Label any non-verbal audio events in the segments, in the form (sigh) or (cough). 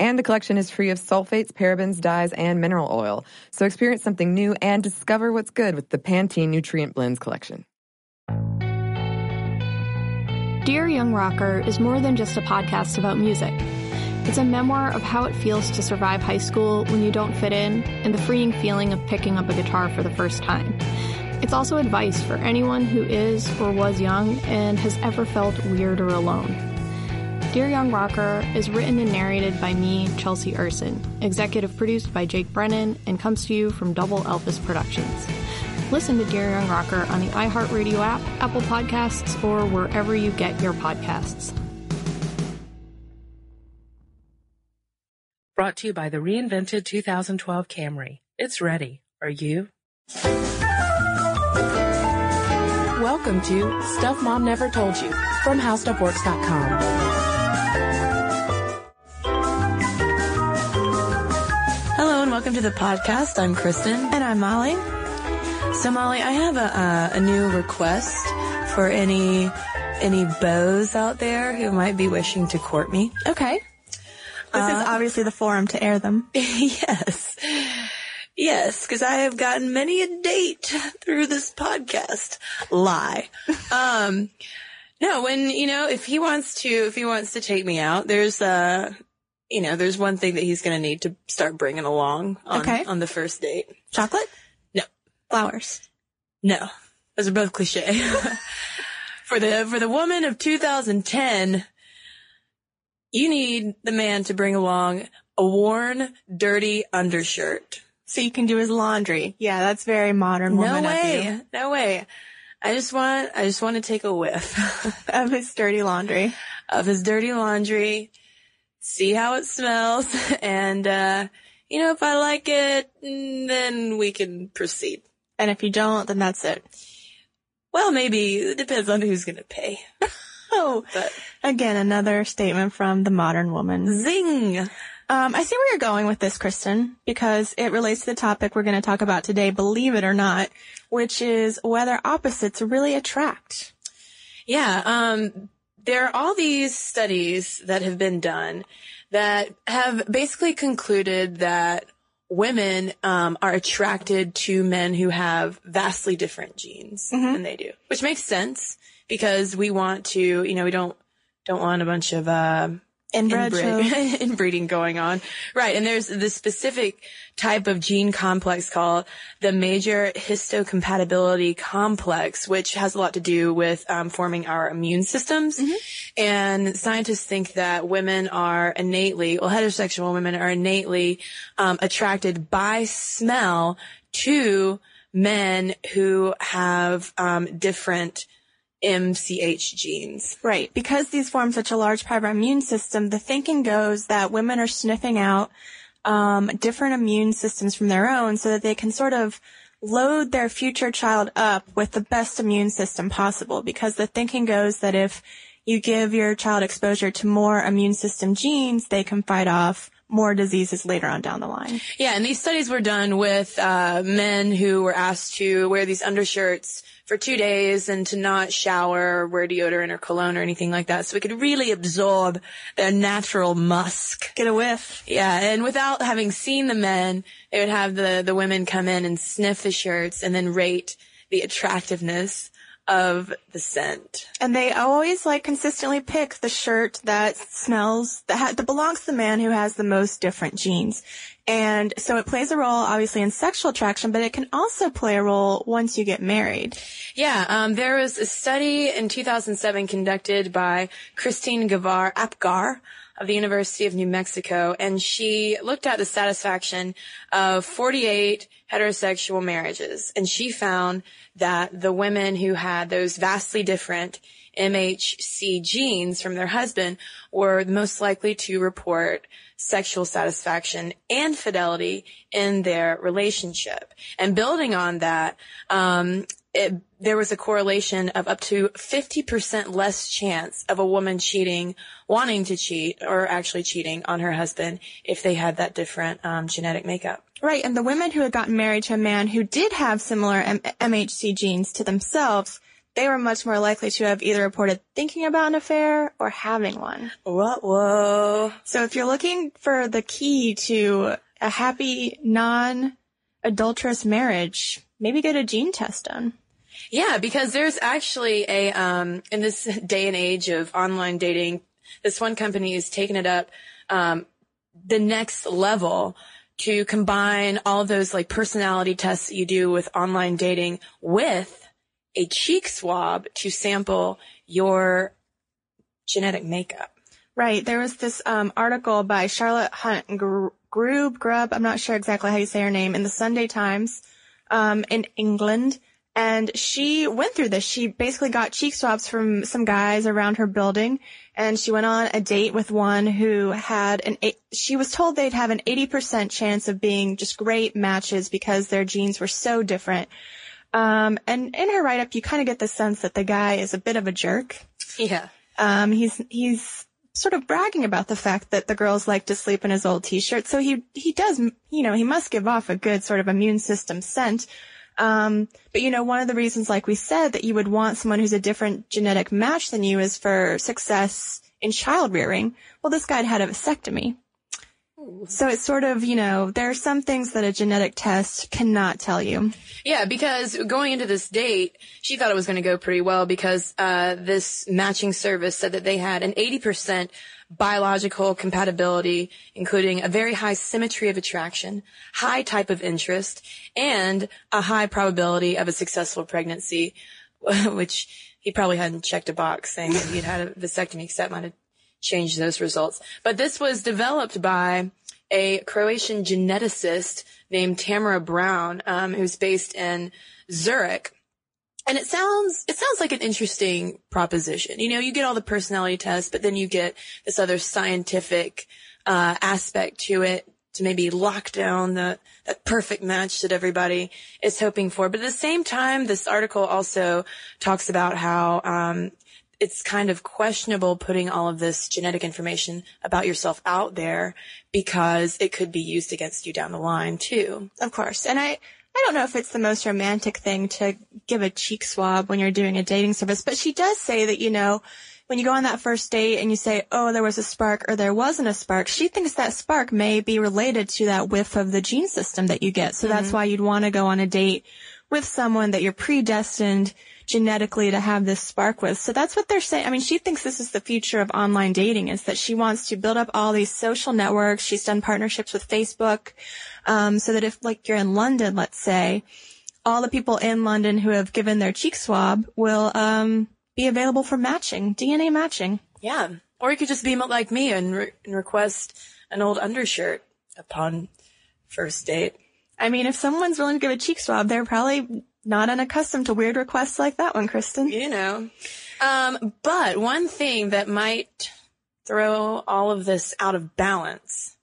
And the collection is free of sulfates, parabens, dyes, and mineral oil. So experience something new and discover what's good with the Pantene Nutrient Blends collection. Dear Young Rocker is more than just a podcast about music. It's a memoir of how it feels to survive high school when you don't fit in and the freeing feeling of picking up a guitar for the first time. It's also advice for anyone who is or was young and has ever felt weird or alone. Dear Young Rocker is written and narrated by me, Chelsea Urson, executive produced by Jake Brennan, and comes to you from Double Elvis Productions. Listen to Dear Young Rocker on the iHeartRadio app, Apple Podcasts, or wherever you get your podcasts. Brought to you by the reinvented 2012 Camry. It's ready. Are you? Welcome to Stuff Mom Never Told You from HowStuffWorks.com. welcome to the podcast. I'm Cristen. And I'm Molly. So Molly, I have a, uh, a new request for any any beaux out there who might be wishing to court me. Okay. This is obviously the forum to air them. (laughs) yes. Yes, because I have gotten many a date through this podcast. Lie. (laughs) um, no, when, you know, if he wants to, if he wants to take me out, there's, uh, you know, there's one thing that he's going to need to start bringing along on, Okay. on the first date. Chocolate? No. Flowers. No. Those are both cliche. (laughs) for the, for the woman of 2010, you need the man to bring along a worn, dirty undershirt. So you can do his laundry. Yeah, that's very modern No woman of way. you. No way. I just want, I just want to take a whiff (laughs) Of his dirty laundry. of his dirty laundry, see how it smells, (laughs) and, uh, you know, if I like it, then we can proceed. And if you don't, then that's it. Well, maybe it depends on who's going to pay. (laughs) Oh, But again, another statement from the modern woman. zing! Um, I see where you're going with this, Cristen, because it relates to the topic we're going to talk about today, believe it or not, which is whether opposites really attract. Yeah, um, there are all these studies that have been done that have basically concluded that women um, are attracted to men who have vastly different genes than they do, which makes sense because we want to, you know, we don't don't want a bunch of uh, Inbred inbreed- (laughs) inbreeding going on. Right. And there's this specific type of gene complex called the major histocompatibility complex, which has a lot to do with um, forming our immune systems. And scientists think that women are innately, well, heterosexual women are innately um, attracted by smell to men who have um, different MHC genes. Right. Because these form such a large part of our immune system, the thinking goes that women are sniffing out um, different immune systems from their own so that they can sort of load their future child up with the best immune system possible. Because the thinking goes that if you give your child exposure to more immune system genes, they can fight off more diseases later on down the line. Yeah, and these studies were done with uh, men who were asked to wear these undershirts for two days and to not shower or wear deodorant or cologne or anything like that, so it could really absorb their natural musk. Get a whiff. Yeah, and without having seen the men, they would have the the women come in and sniff the shirts and then rate the attractiveness of the scent. And they always like consistently pick the shirt that smells that, ha- that belongs to the man who has the most different genes. And so it plays a role obviously in sexual attraction, but it can also play a role once you get married. Yeah, um, there was a study in 2007 conducted by Christine Garver-Apgar of the University of New Mexico, and she looked at the satisfaction of 48 heterosexual marriages, and she found that the women who had those vastly different MHC genes from their husband were most likely to report sexual satisfaction and fidelity in their relationship. And building on that, um, it, there was a correlation of up to 50% less chance of a woman cheating, wanting to cheat, or actually cheating on her husband if they had that different um, genetic makeup. Right, and the women who had gotten married to a man who did have similar M- MHC genes to themselves, they were much more likely to have either reported thinking about an affair or having one. What? Whoa. So if you're looking for the key to a happy, non-adulterous marriage, maybe get a gene test done. Yeah, because there's actually a um, in this day and age of online dating, this one company is taking it up um, the next level to combine all those like personality tests that you do with online dating with a cheek swab to sample your genetic makeup. Right. There was this um, article by Charlotte Hunt Gr- Grub, Grub, I'm not sure exactly how you say her name, in the Sunday Times um, in England. And she went through this. She basically got cheek swabs from some guys around her building and she went on a date with one who had an, she was told they'd have an 80% chance of being just great matches because their genes were so different. Um, and in her write-up, you kind of get the sense that the guy is a bit of a jerk. Yeah. Um, he's, he's sort of bragging about the fact that the girls like to sleep in his old t-shirt. So he, he does, you know, he must give off a good sort of immune system scent. Um, but you know, one of the reasons, like we said, that you would want someone who's a different genetic match than you is for success in child rearing. Well, this guy had a vasectomy. So it's sort of, you know, there are some things that a genetic test cannot tell you. Yeah, because going into this date, she thought it was going to go pretty well because uh, this matching service said that they had an 80% biological compatibility, including a very high symmetry of attraction, high type of interest, and a high probability of a successful pregnancy, (laughs) which he probably hadn't checked a box saying that he'd had a vasectomy that might have changed those results. But this was developed by a Croatian geneticist named Tamara Brown, um, who's based in Zurich. And it sounds, it sounds like an interesting proposition. You know, you get all the personality tests, but then you get this other scientific, uh, aspect to it to maybe lock down the, that perfect match that everybody is hoping for. But at the same time, this article also talks about how, um, it's kind of questionable putting all of this genetic information about yourself out there because it could be used against you down the line too. Of course. And I, I don't know if it's the most romantic thing to give a cheek swab when you're doing a dating service, but she does say that, you know, when you go on that first date and you say, oh, there was a spark or there wasn't a spark, she thinks that spark may be related to that whiff of the gene system that you get. So mm-hmm. that's why you'd want to go on a date with someone that you're predestined genetically to have this spark with. So that's what they're saying. I mean, she thinks this is the future of online dating is that she wants to build up all these social networks. She's done partnerships with Facebook. Um, so that if like you're in London, let's say, all the people in London who have given their cheek swab will, um, be available for matching, DNA matching. Yeah. Or you could just be like me and, re- and request an old undershirt upon first date. I mean, if someone's willing to give a cheek swab, they're probably not unaccustomed to weird requests like that one, Cristen. You know. Um, but one thing that might throw all of this out of balance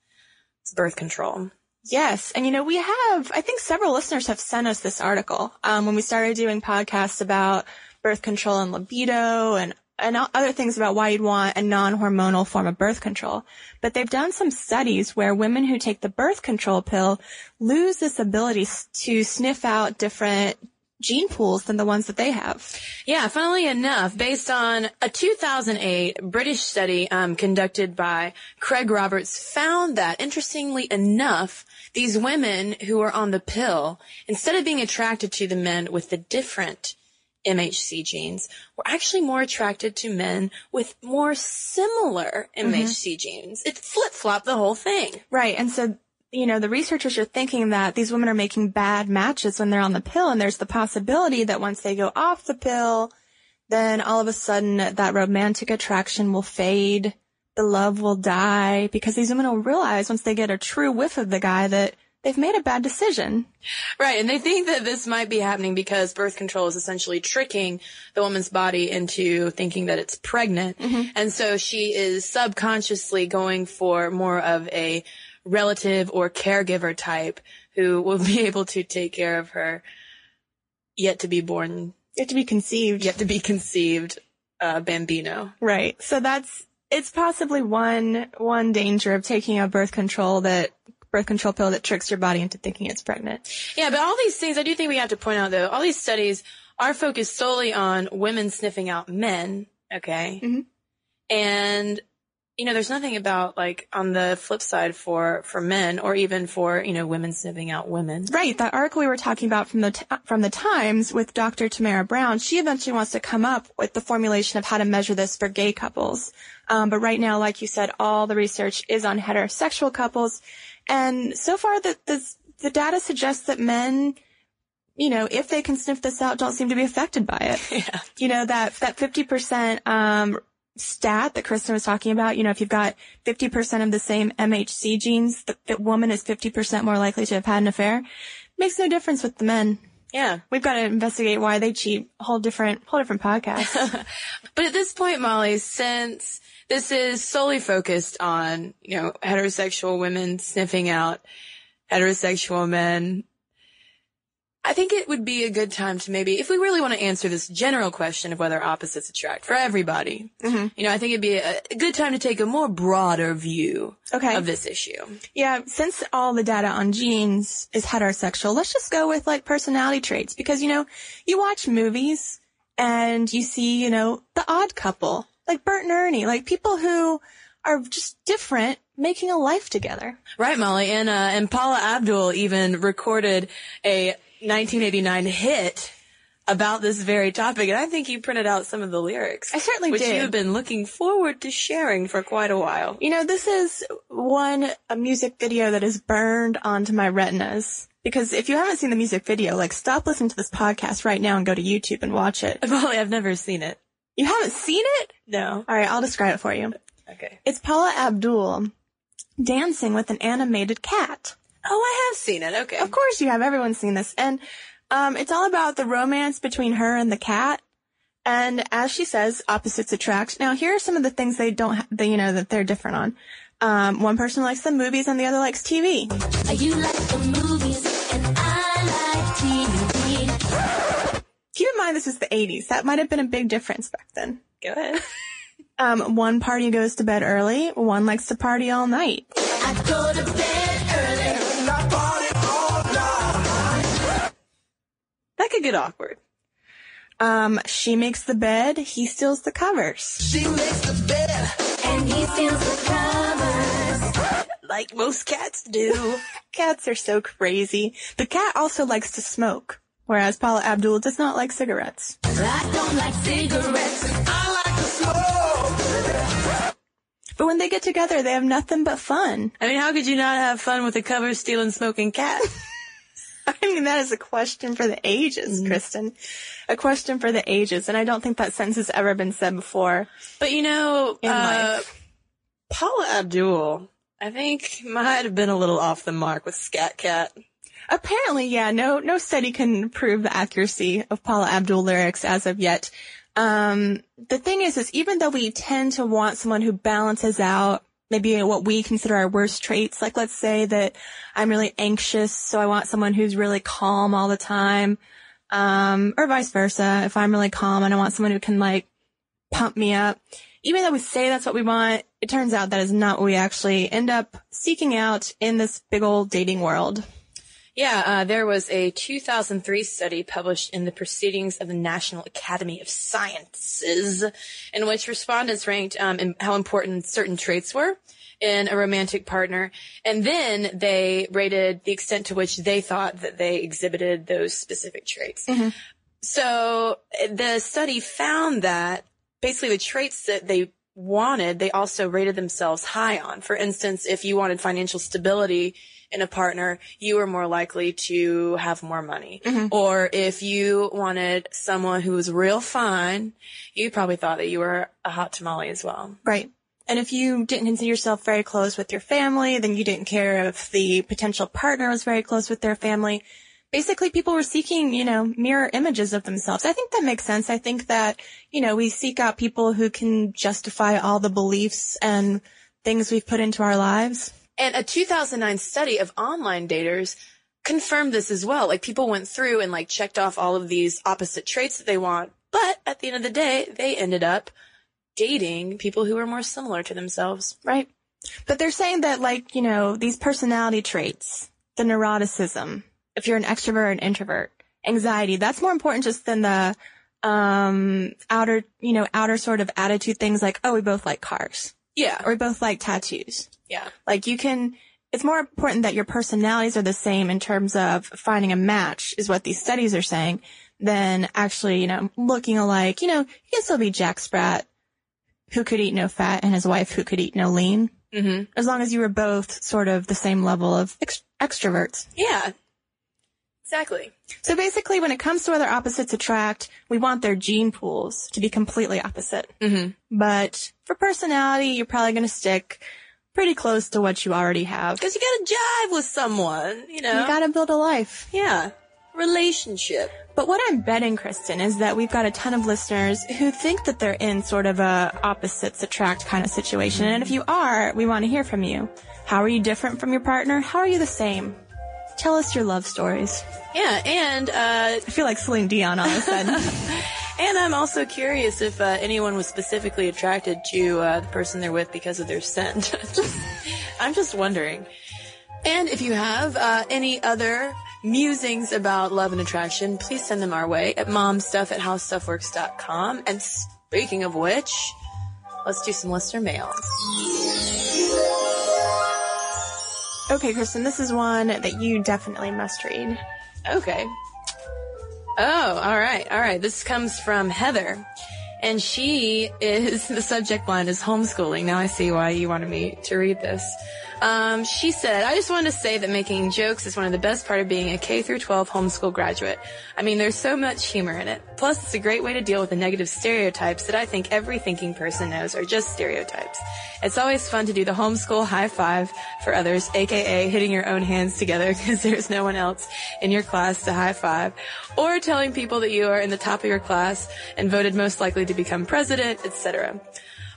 is birth control. Yes. And you know, we have, I think several listeners have sent us this article, um, when we started doing podcasts about birth control and libido and and other things about why you'd want a non-hormonal form of birth control. But they've done some studies where women who take the birth control pill lose this ability to sniff out different gene pools than the ones that they have. Yeah, funnily enough, based on a 2008 British study um, conducted by Craig Roberts, found that interestingly enough, these women who are on the pill, instead of being attracted to the men with the different MHC genes were actually more attracted to men with more similar MHC mm-hmm. genes. It flip flopped the whole thing. Right. And so, you know, the researchers are thinking that these women are making bad matches when they're on the pill. And there's the possibility that once they go off the pill, then all of a sudden that romantic attraction will fade. The love will die because these women will realize once they get a true whiff of the guy that they've made a bad decision. Right. And they think that this might be happening because birth control is essentially tricking the woman's body into thinking that it's pregnant. Mm-hmm. And so she is subconsciously going for more of a relative or caregiver type who will (laughs) be able to take care of her yet to be born, Yet to be conceived. yet to be conceived uh, bambino. Right. So that's it's possibly one one danger of taking a birth control that birth control pill that tricks your body into thinking it's pregnant. Yeah, but all these things, I do think we have to point out though, all these studies are focused solely on women sniffing out men. Okay. Mhm. And, you know, there's nothing about like on the flip side for, for men or even for, you know, women sniffing out women. Right. That article we were talking about from the t- from the Times with Dr. Tamara Brown, she eventually wants to come up with the formulation of how to measure this for gay couples. Um, but right now, like you said, all the research is on heterosexual couples, and so far the the, the data suggests that men. You know, if they can sniff this out, don't seem to be affected by it. (laughs) Yeah. you know, that, that 50%, um, stat that Cristen was talking about, you know, if you've got 50% of the same MHC genes, the, the woman is 50% more likely to have had an affair. Makes no difference with the men. Yeah. We've got to investigate why they cheat. Whole different, whole different podcast. (laughs) But at this point, Molly, since this is solely focused on, you know, heterosexual women sniffing out heterosexual men, I think it would be a good time to maybe, if we really want to answer this general question of whether opposites attract for everybody, Mm-hmm. you know, I think it'd be a, a good time to take a more broader view Okay. of this issue. yeah, since all the data on genes is heterosexual, let's just go with like personality traits because, you know, you watch movies and you see, you know, the odd couple, like Bert and Ernie, like people who are just different making a life together. Right, Molly. And, uh, and Paula Abdul even recorded a 1989 hit about this very topic. And I think you printed out some of the lyrics. I certainly which did. you've been looking forward to sharing for quite a while. You know, this is one, a music video that is burned onto my retinas. Because if you haven't seen the music video, like stop listening to this podcast right now and go to YouTube and watch it. Molly, I've never seen it. You haven't seen it? No. Alright, I'll describe it for you. Okay. It's Paula Abdul dancing with an animated cat. Oh, I have seen it. Okay. Of course you have. Everyone's seen this. And, um, it's all about the romance between her and the cat. And as she says, opposites attract. Now, here are some of the things they don't, ha- they, you know, that they're different on. Um, one person likes the movies and the other likes TV. You like the movies and I like TV. Keep in mind this is the 80s. That might have been a big difference back then. Go ahead. (laughs) Um, one party goes to bed early, one likes to party all night. I go to bed That could get awkward. Um, she makes the bed, he steals the covers. And he steals the covers. (laughs) Like most cats do. (laughs) Cats are so crazy. The cat also likes to smoke, whereas Paula Abdul does not like cigarettes. I don't like cigarettes. But when they get together, they have nothing but fun. I mean, how could you not have fun with a cover stealing smoking cat? (laughs) (laughs) I mean, that is a question for the ages, Cristen. A question for the ages. And I don't think that sentence has ever been said before. But you know, uh. Paula Abdul, I think might have been a little off the mark with Skat Kat. Apparently, yeah, no, no study can prove the accuracy of Paula Abdul lyrics as of yet. Um, the thing is, is even though we tend to want someone who balances out maybe what we consider our worst traits, like let's say that I'm really anxious, so I want someone who's really calm all the time, um, or vice versa. If I'm really calm and I want someone who can like pump me up, even though we say that's what we want, it turns out that is not what we actually end up seeking out in this big old dating world. Yeah, uh, there was a 2003 study published in the Proceedings of the National Academy of Sciences, in which respondents ranked um, in how important certain traits were in a romantic partner, and then they rated the extent to which they thought that they exhibited those specific traits. So uh, the study found that basically the traits that they wanted, they also rated themselves high on. For instance, if you wanted financial stability in a partner, you were more likely to have more money. Mm-hmm. Or if you wanted someone who was real fine, you probably thought that you were a hot tamale as well. Right. And if you didn't consider yourself very close with your family, then you didn't care if the potential partner was very close with their family. Basically, people were seeking, you know, mirror images of themselves. I think that makes sense. I think that, you know, we seek out people who can justify all the beliefs and things we've put into our lives. And a 2009 study of online daters confirmed this as well. Like people went through and like checked off all of these opposite traits that they want, but at the end of the day, they ended up dating people who were more similar to themselves. Right. But they're saying that, like, you know, these personality traits, the neuroticism, if you're an extrovert or an introvert, anxiety, that's more important just than the, um, outer, you know, outer sort of attitude things like, oh, we both like cars Yeah. or we both like tattoos. yeah. Like you can, it's more important that your personalities are the same in terms of finding a match is what these studies are saying than actually, you know, looking alike. You know, you can still be Jack Sprat who could eat no fat and his wife who could eat no lean. hmm As long as you were both sort of the same level of ex- extroverts. Yeah. Exactly. So basically when it comes to whether opposites attract, we want their gene pools to be completely opposite. hmm But for personality, you're probably going to stick pretty close to what you already have. Cause you gotta jive with someone, you know? You gotta build a life. yeah. Relationship. But what I'm betting, Cristen, is that we've got a ton of listeners who think that they're in sort of a opposites attract kind of situation. And if you are, we want to hear from you. How are you different from your partner? How are you the same? Tell us your love stories. Yeah, and, uh, I feel like Celine Dion all of a sudden. (laughs) and I'm also curious if, uh, anyone was specifically attracted to, uh, the person they're with because of their scent. (laughs) Just- I'm just wondering. And if you have, uh, any other musings about love and attraction, please send them our way at momstuff at howstuffworks.com. And speaking of which, let's do some listener mail. Okay, Cristen, this is one that you definitely must read. Okay. Oh, all right, all right. This comes from Heather, and she is (laughs) the subject line is homeschooling. Now I see why you wanted me to read this. Um, she said, "I just wanted to say that making jokes is one of the best part of being a K through 12 homeschool graduate. I mean, there's so much humor in it. Plus, it's a great way to deal with the negative stereotypes that I think every thinking person knows are just stereotypes. It's always fun to do the homeschool high five for others, aka hitting your own hands together (laughs) because there's no one else in your class to high five, or telling people that you are in the top of your class and voted most likely to become president, etc.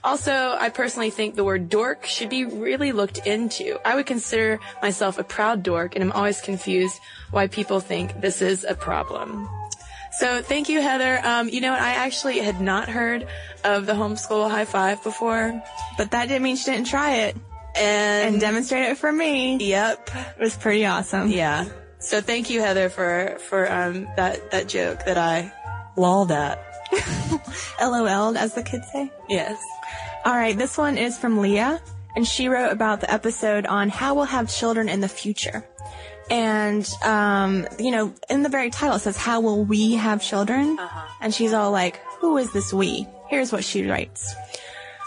Also, I personally think the word dork should be really looked into. I would consider myself a proud dork and I'm always confused why people think this is a problem. So thank you, Heather. Um, you know what? I actually had not heard of the homeschool high five before. But that didn't mean she didn't try it And, and demonstrate it for me. yep. It was pretty awesome. Yeah. So thank you, Heather, for, for, um, that, that joke that I lolled at. (laughs) LOL, as the kids say. Yes. All right, this one is from Leah, and she wrote about the episode on how we'll have children in the future. And, um, you know, in the very title it says, how will we have children? And she's all like, who is this we? Here's what she writes.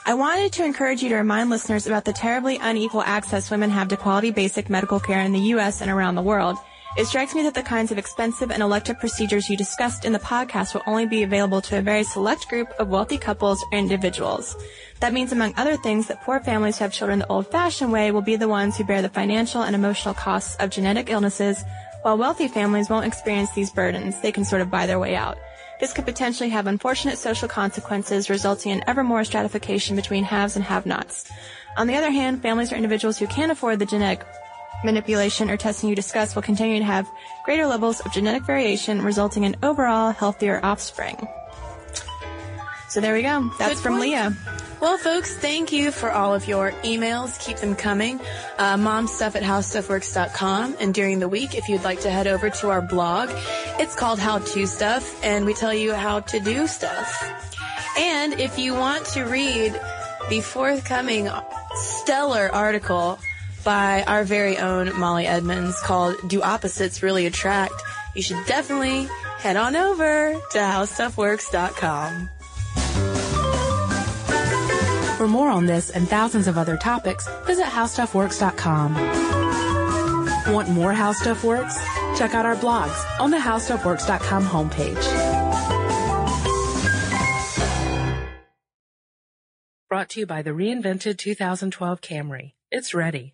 I wanted to encourage you to remind listeners about the terribly unequal access women have to quality basic medical care in the U.S. and around the world. It strikes me that the kinds of expensive and elective procedures you discussed in the podcast will only be available to a very select group of wealthy couples or individuals. That means, among other things, that poor families who have children the old-fashioned way will be the ones who bear the financial and emotional costs of genetic illnesses, while wealthy families won't experience these burdens. They can sort of buy their way out. This could potentially have unfortunate social consequences, resulting in ever more stratification between haves and have-nots. On the other hand, families or individuals who can't afford the genetic manipulation or testing you discuss will continue to have greater levels of genetic variation, resulting in overall healthier offspring. So there we go. That's Good from point. Leah. Well, folks, thank you for all of your emails. Keep them coming. Uh, momstuff at howstuffworks.com. And during the week, if you'd like to head over to our blog, it's called How To Stuff, and we tell you how to do stuff. And if you want to read the forthcoming stellar article by our very own Molly Edmonds called Do Opposites Really Attract, you should definitely head on over to howstuffworks.com. For more on this and thousands of other topics, visit howstuffworks.com. Want more How Stuff Works? Check out our blogs on the howstuffworks.com homepage. Brought to you by the reinvented 2012 Camry. It's ready.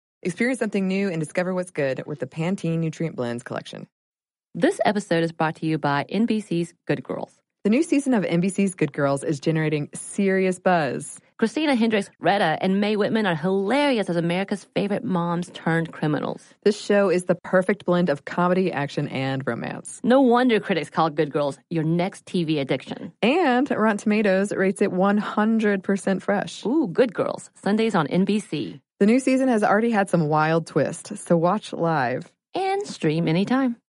Experience something new and discover what's good with the Pantene Nutrient Blends collection. This episode is brought to you by NBC's Good Girls. The new season of NBC's Good Girls is generating serious buzz. Christina Hendricks, Retta, and Mae Whitman are hilarious as America's favorite moms turned criminals. This show is the perfect blend of comedy, action, and romance. No wonder critics call Good Girls your next TV addiction. And Rotten Tomatoes rates it 100% fresh. Ooh, Good Girls, Sundays on NBC. The new season has already had some wild twists, so watch live. And stream anytime.